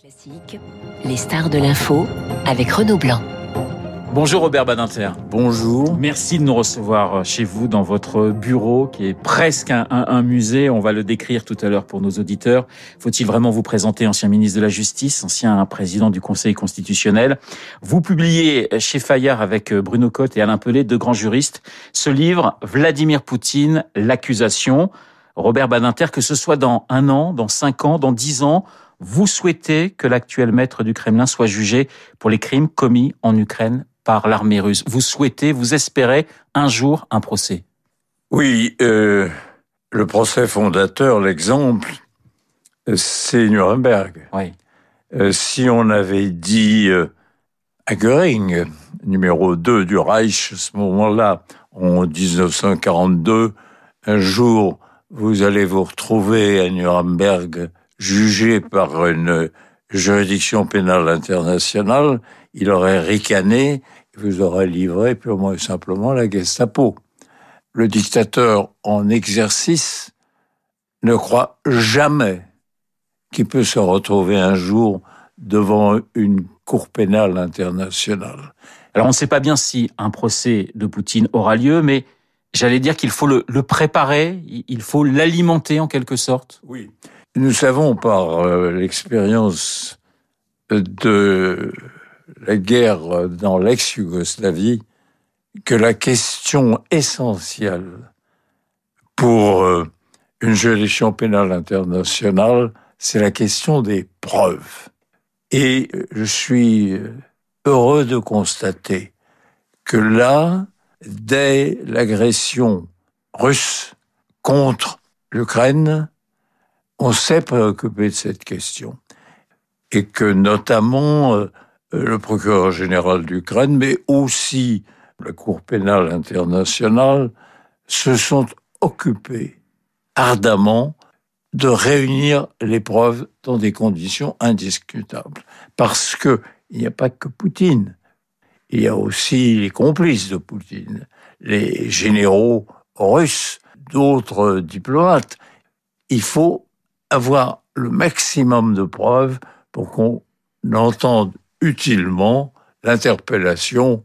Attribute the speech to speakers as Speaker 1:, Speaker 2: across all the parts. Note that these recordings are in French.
Speaker 1: Classique, les stars de l'info avec Renaud Blanc.
Speaker 2: Bonjour Robert Badinter.
Speaker 3: Bonjour.
Speaker 2: Merci de nous recevoir chez vous dans votre bureau qui est presque un, un, un musée. On va le décrire tout à l'heure pour nos auditeurs. Faut-il vraiment vous présenter ancien ministre de la Justice, ancien président du Conseil constitutionnel? Vous publiez chez Fayard avec Bruno Cotte et Alain Pelé, deux grands juristes, ce livre Vladimir Poutine, l'accusation. Robert Badinter, que ce soit dans un an, dans cinq ans, dans dix ans, vous souhaitez que l'actuel maître du Kremlin soit jugé pour les crimes commis en Ukraine par l'armée russe. Vous souhaitez, vous espérez un jour un procès.
Speaker 3: Oui, euh, le procès fondateur, l'exemple, c'est Nuremberg.
Speaker 2: Oui.
Speaker 3: Euh, si on avait dit euh, à Göring, numéro 2 du Reich, à ce moment-là, en 1942, un jour, vous allez vous retrouver à Nuremberg jugé par une juridiction pénale internationale, il aurait ricané, il vous aurait livré purement et simplement la Gestapo. Le dictateur en exercice ne croit jamais qu'il peut se retrouver un jour devant une cour pénale internationale.
Speaker 2: Alors on ne sait pas bien si un procès de Poutine aura lieu, mais j'allais dire qu'il faut le, le, préparer, il faut l'alimenter en quelque sorte.
Speaker 3: Oui. Nous savons par euh, l'expérience de la guerre dans l'ex-Yougoslavie que la question essentielle pour euh, une juridiction pénale internationale, c'est la question des preuves. Et je suis heureux de constater que là, dès l'agression russe contre l'Ukraine, on s'est préoccupé de cette question. Et que notamment euh, le procureur général d'Ukraine, mais aussi la Cour pénale internationale, se sont occupés ardemment de réunir les preuves dans des conditions indiscutables. Parce que il n'y a pas que Poutine. Il y a aussi les complices de Poutine, les généraux russes, d'autres diplomates. Il faut avoir le maximum de preuves pour qu'on entende utilement l'interpellation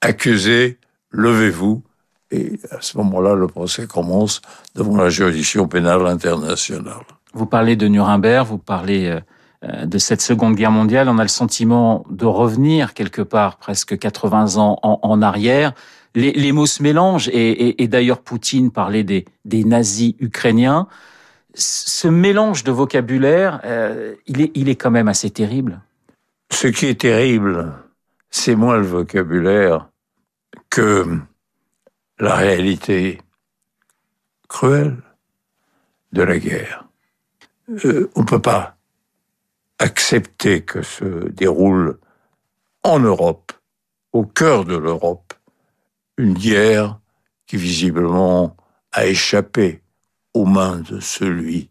Speaker 3: accusé, levez-vous. Et à ce moment-là, le procès commence devant la juridiction pénale internationale.
Speaker 2: Vous parlez de Nuremberg, vous parlez euh, de cette Seconde Guerre mondiale. On a le sentiment de revenir quelque part presque 80 ans en, arrière. Les, mots se mélangent et, d'ailleurs Poutine parlait des nazis ukrainiens ce mélange de vocabulaire, euh, il, est, quand même assez terrible.
Speaker 3: Ce qui est terrible, c'est moins le vocabulaire que la réalité cruelle de la guerre. Euh, on ne peut pas accepter que se déroule en Europe, au cœur de l'Europe, une guerre qui visiblement a échappé aux mains de celui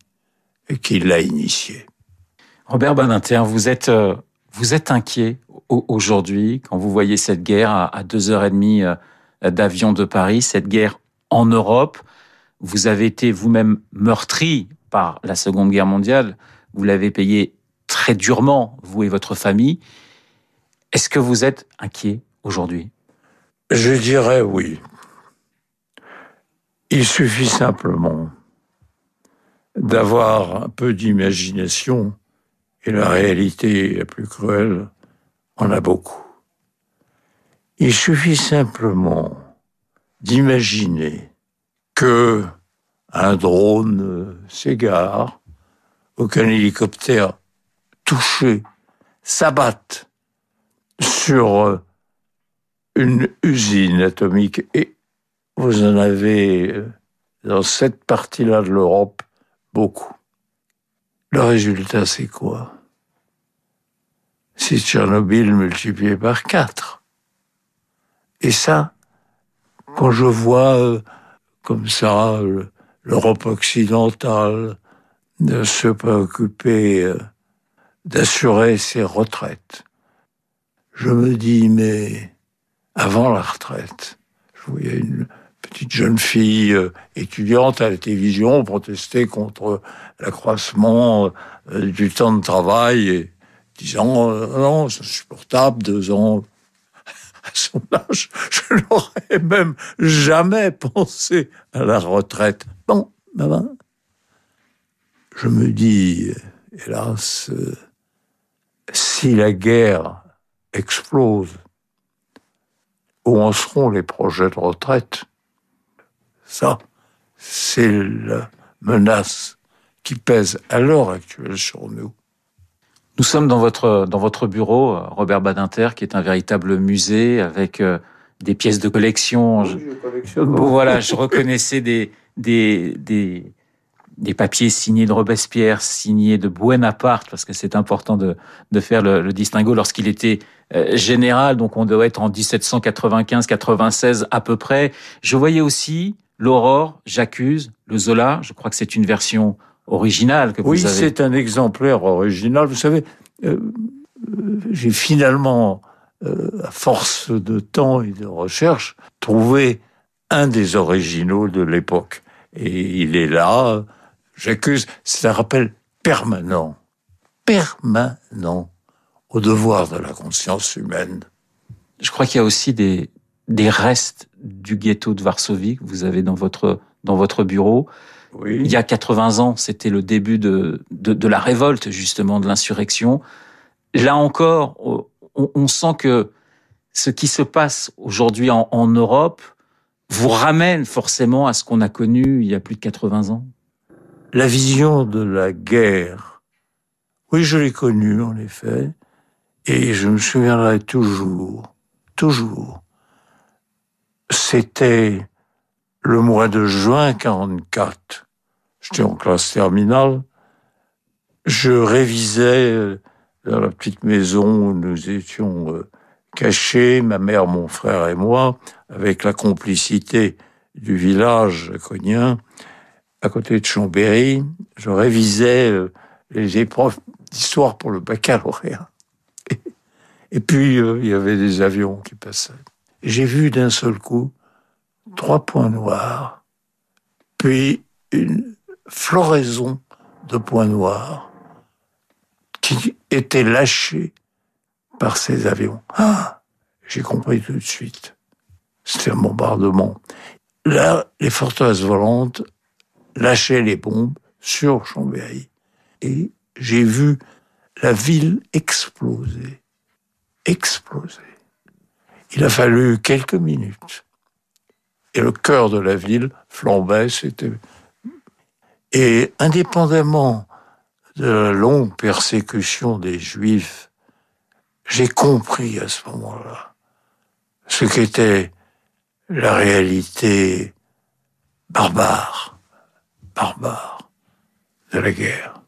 Speaker 3: qui l'a initié.
Speaker 2: Robert Badinter, vous êtes, euh, vous êtes inquiet aujourd'hui quand vous voyez cette guerre à deux heures et demie euh, d'avion de Paris, cette guerre en Europe. Vous avez été vous-même meurtri par la Seconde Guerre mondiale. Vous l'avez payé très durement, vous et votre famille. Est-ce que vous êtes inquiet aujourd'hui?
Speaker 3: Je dirais oui. Il suffit simplement d'avoir un peu d'imagination, et la réalité la plus cruelle en a beaucoup. Il suffit simplement d'imaginer que un drone s'égare, ou qu'un hélicoptère touché s'abatte sur une usine atomique et vous en avez dans cette partie-là de l'Europe beaucoup. Le résultat, c'est quoi? C'est Tchernobyl multiplié par quatre. Et ça, quand je vois euh, comme ça l'Europe occidentale de se préoccuper euh, d'assurer ses retraites, je me dis, mais avant la retraite, je voyais une, petite jeune fille euh, étudiante à la télévision protester contre l'accroissement euh, du temps de travail et disant euh, non, c'est insupportable, deux ans. À son âge, je n'aurais même jamais pensé à la retraite. Bon, maman, je me dis, hélas, si la guerre explose, où en seront les projets de retraite? Ça, c'est la menace qui pèse à l'heure actuelle sur nous.
Speaker 2: Nous sommes dans votre, dans votre bureau, Robert Badinter, qui est un véritable musée avec euh, des pièces de collection.
Speaker 3: Oui, je collectionne.
Speaker 2: Voilà, je reconnaissais des, des, des, des papiers signés de Robespierre, signés de Buonaparte, parce que c'est important de, de faire le, le distinguo lorsqu'il était euh, général, donc on doit être en 1795-96 à peu près. Je voyais aussi l'Aurore, J'accuse, le Zola, je crois que c'est une version originale que vous
Speaker 3: Oui,
Speaker 2: avez.
Speaker 3: c'est un exemplaire original. Vous savez, euh, euh, j'ai finalement, euh, à force de temps et de recherche, trouvé un des originaux de l'époque. Et il est là. J'accuse. C'est un rappel permanent, permanent au devoir de la conscience humaine.
Speaker 2: Je crois qu'il y a aussi des, des restes du ghetto de Varsovie que vous avez dans votre, dans votre bureau.
Speaker 3: Oui.
Speaker 2: Il y a 80 ans, c'était le début de, de, de la révolte, justement, de l'insurrection. Là encore, on, on sent que ce qui se passe aujourd'hui en, en Europe vous ramène forcément à ce qu'on a connu il y a plus de 80 ans.
Speaker 3: La vision de la guerre. Oui, je l'ai connue, en effet. Et je me souviendrai toujours, toujours. C'était le mois de juin 44. J'étais en classe terminale. Je révisais euh, dans la petite maison où nous étions euh, cachés, ma mère, mon frère et moi, avec la complicité du village cognien, à côté de Chambéry. Je révisais euh, les épreuves d'histoire pour le baccalauréat. Et, puis, il y avait des avions qui passaient. J'ai vu d'un seul coup trois points noirs, puis une floraison de points noirs qui étaient lâchés par ces avions. Ah, j'ai compris tout de suite. C'était un bombardement. Là, les forteresses volantes lâchaient les bombes sur Chambéry. Et j'ai vu la ville exploser. Exploser. Il a fallu quelques minutes. Et le cœur de la ville flambait, c'était... Et indépendamment de la longue persécution des Juifs, j'ai compris à ce moment-là ce qu'était la réalité barbare, barbare de la guerre.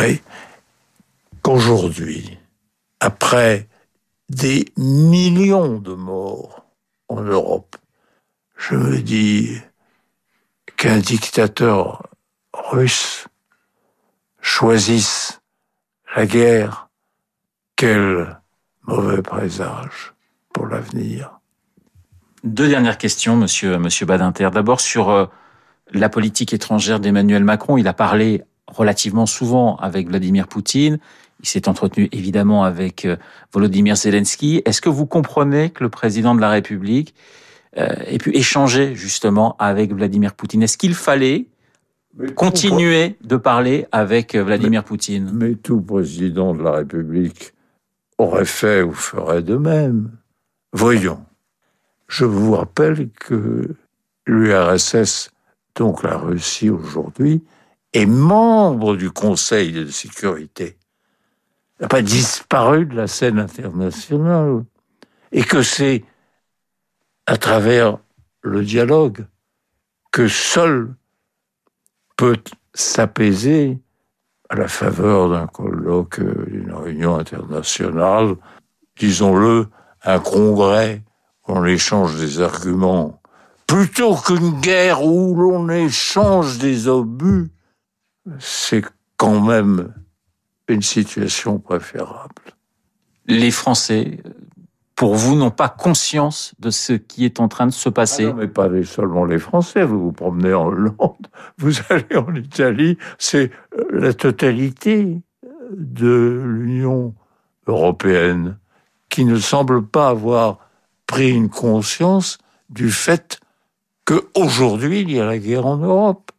Speaker 3: Oui, qu'aujourd'hui, après des millions de morts en Europe, je me dis qu'un dictateur russe choisisse la guerre, quel mauvais présage pour l'avenir.
Speaker 2: Deux dernières questions, monsieur, Badinter. D'abord sur euh, la politique étrangère d'Emmanuel Macron. Il a parlé relativement souvent avec Vladimir Poutine. Il s'est entretenu évidemment avec euh, Volodymyr Zelensky. Est-ce que vous comprenez que le président de la République euh, ait pu échanger justement avec Vladimir Poutine? Est-ce qu'il fallait continuer de parler avec euh, Vladimir Poutine?
Speaker 3: Mais tout président de la République aurait fait ou ferait de même. Voyons. Je vous rappelle que l'URSS, donc la Russie aujourd'hui, est membre du Conseil de sécurité. N'a pas disparu de la scène internationale. Et que c'est à travers le dialogue que seul peut s'apaiser à la faveur d'un colloque, d'une réunion internationale, disons-le, un congrès où on échange des arguments, plutôt qu'une guerre où l'on échange des obus, c'est quand même une situation préférable.
Speaker 2: Les Français, pour vous, n'ont pas conscience de ce qui est en train de se passer
Speaker 3: Ah non, mais pas seulement les Français. Vous vous promenez en Hollande, vous allez en Italie, c'est euh, la totalité de l'Union européenne qui ne semble pas avoir pris une conscience du fait qu'aujourd'hui, il y a la guerre en Europe.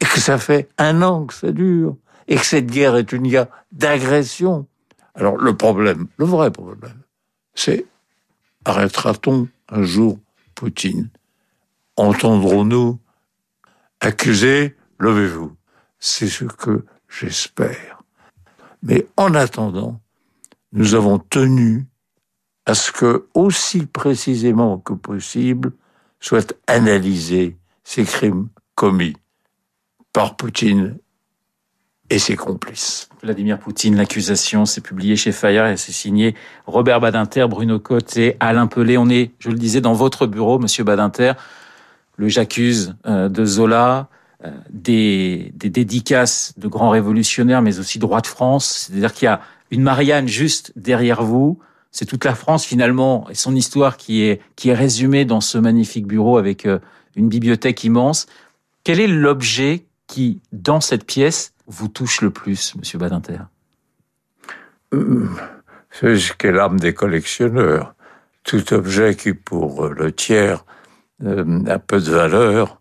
Speaker 3: Et que ça fait un an que ça dure. Et que cette guerre est une guerre d'agression. Alors, le problème, le vrai problème, c'est arrêtera-t-on un jour Poutine? Entendrons-nous accuser Levez-vous. C'est ce que j'espère. Mais en attendant, nous avons tenu à ce que, aussi précisément que possible, soient analysés ces crimes commis par Poutine et ses complices.
Speaker 2: Vladimir Poutine, l'accusation, c'est publié chez Fayard et c'est signé Robert Badinter, Bruno Cotte et Alain Pelé. On est, je le disais, dans votre bureau, monsieur Badinter. Le J'accuse euh, de Zola, euh, des, des dédicaces de grands révolutionnaires, mais aussi de de France. C'est-à-dire qu'il y a une Marianne juste derrière vous. C'est toute la France finalement et son histoire qui est qui est résumée dans ce magnifique bureau avec euh, une bibliothèque immense. Quel est l'objet qui, dans cette pièce, vous touche le plus, Monsieur Badinter?
Speaker 3: C'est ce qu'est l'âme des collectionneurs. Tout objet qui, pour le tiers, euh, a peu de valeur,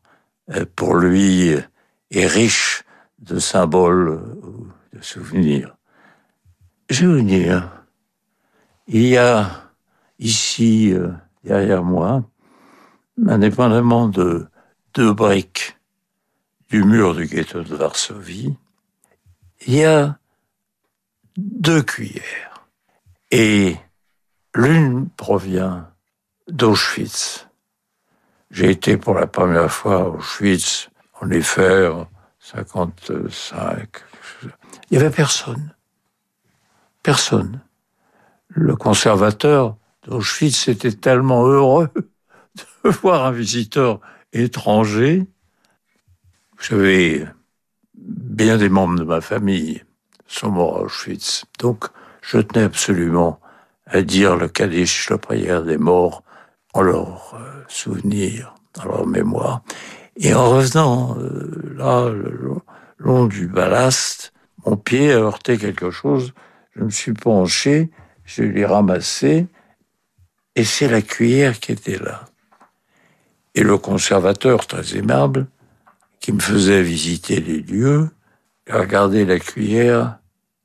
Speaker 3: euh, pour lui, est riche de symboles ou de souvenirs. Je vais vous dire, il y a ici, euh, derrière moi, indépendamment de deux briques du mur du ghetto de Varsovie, il y a deux cuillères. Et l'une provient d'Auschwitz. J'ai été pour la première fois à Auschwitz en effet 55. Il y avait personne. Personne. Le conservateur d'Auschwitz était tellement heureux de voir un visiteur étranger. Vous savez, bien des membres de ma famille sont morts à Auschwitz. Donc, je tenais absolument à dire le Kaddish, la prière des morts, en leur euh, souvenir, en leur mémoire. Et en revenant euh, là, le long du ballast, mon pied a heurté quelque chose. Je me suis penché, je l'ai ramassé, et c'est la cuillère qui était là. Et le conservateur, très aimable, qui me faisait visiter les lieux, il a la cuillère,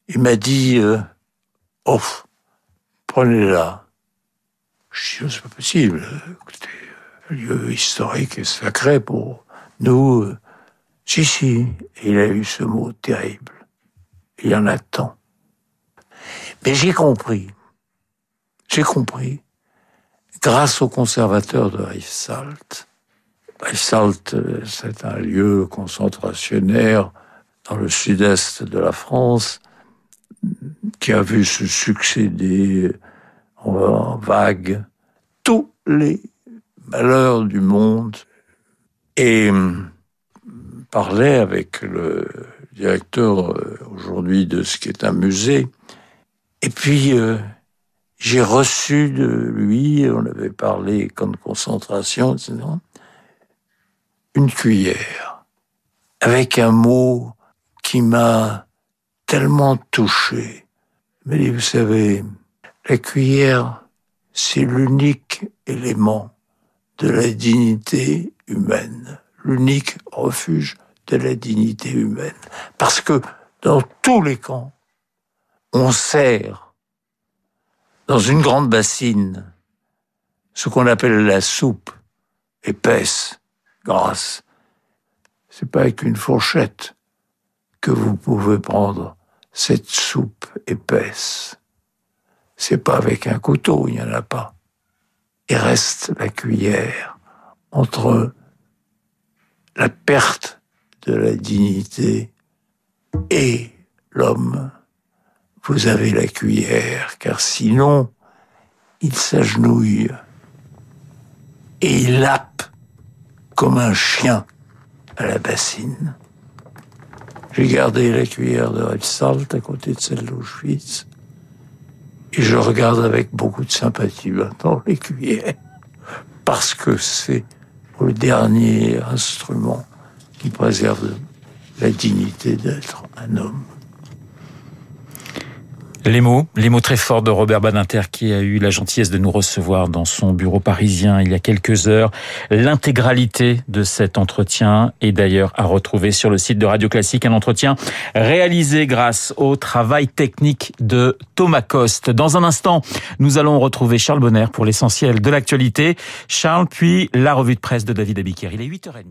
Speaker 3: il m'a dit euh, Oh, prenez-la. Je dis C'est pas possible. Écoutez, un lieu historique et sacré pour nous. Si, si. Et il a eu ce mot terrible. Il y en a tant. Mais j'ai compris. J'ai compris. Grâce au conservateur de Riefsalt, Salt, c'est un lieu concentrationnaire dans le sud-est de la France qui a vu se succéder en vague tous les malheurs du monde et parlait avec le directeur euh, aujourd'hui de ce qui est un musée. Et puis, euh, j'ai reçu de lui, on avait parlé camp de concentration, etc une cuillère, avec un mot qui m'a tellement touché. Mais vous savez, la cuillère, c'est l'unique élément de la dignité humaine, l'unique refuge de la dignité humaine. Parce que dans tous les camps, on sert dans une grande bassine ce qu'on appelle la soupe épaisse grâce. C'est pas avec une fourchette que vous pouvez prendre cette soupe épaisse. C'est pas avec un couteau, il n'y en a pas. Il reste la cuillère entre la perte de la dignité et l'homme. Vous avez la cuillère, car sinon, il s'agenouille et il lappe comme un chien à la bassine. J'ai gardé la cuillère de Salt à côté de celle d'Auschwitz. Et je regarde avec beaucoup de sympathie maintenant les cuillères. Parce que c'est le dernier instrument qui préserve la dignité d'être un homme.
Speaker 2: Les mots, les mots très forts de Robert Badinter qui a eu la gentillesse de nous recevoir dans son bureau parisien il y a quelques heures. L'intégralité de cet entretien est d'ailleurs à retrouver sur le site de Radio Classique, un entretien réalisé grâce au travail technique de Thomas Coste. Dans un instant, nous allons retrouver Charles Bonner pour l'essentiel de l'actualité. Charles, puis la revue de presse de David Abiker. Il est 8h30.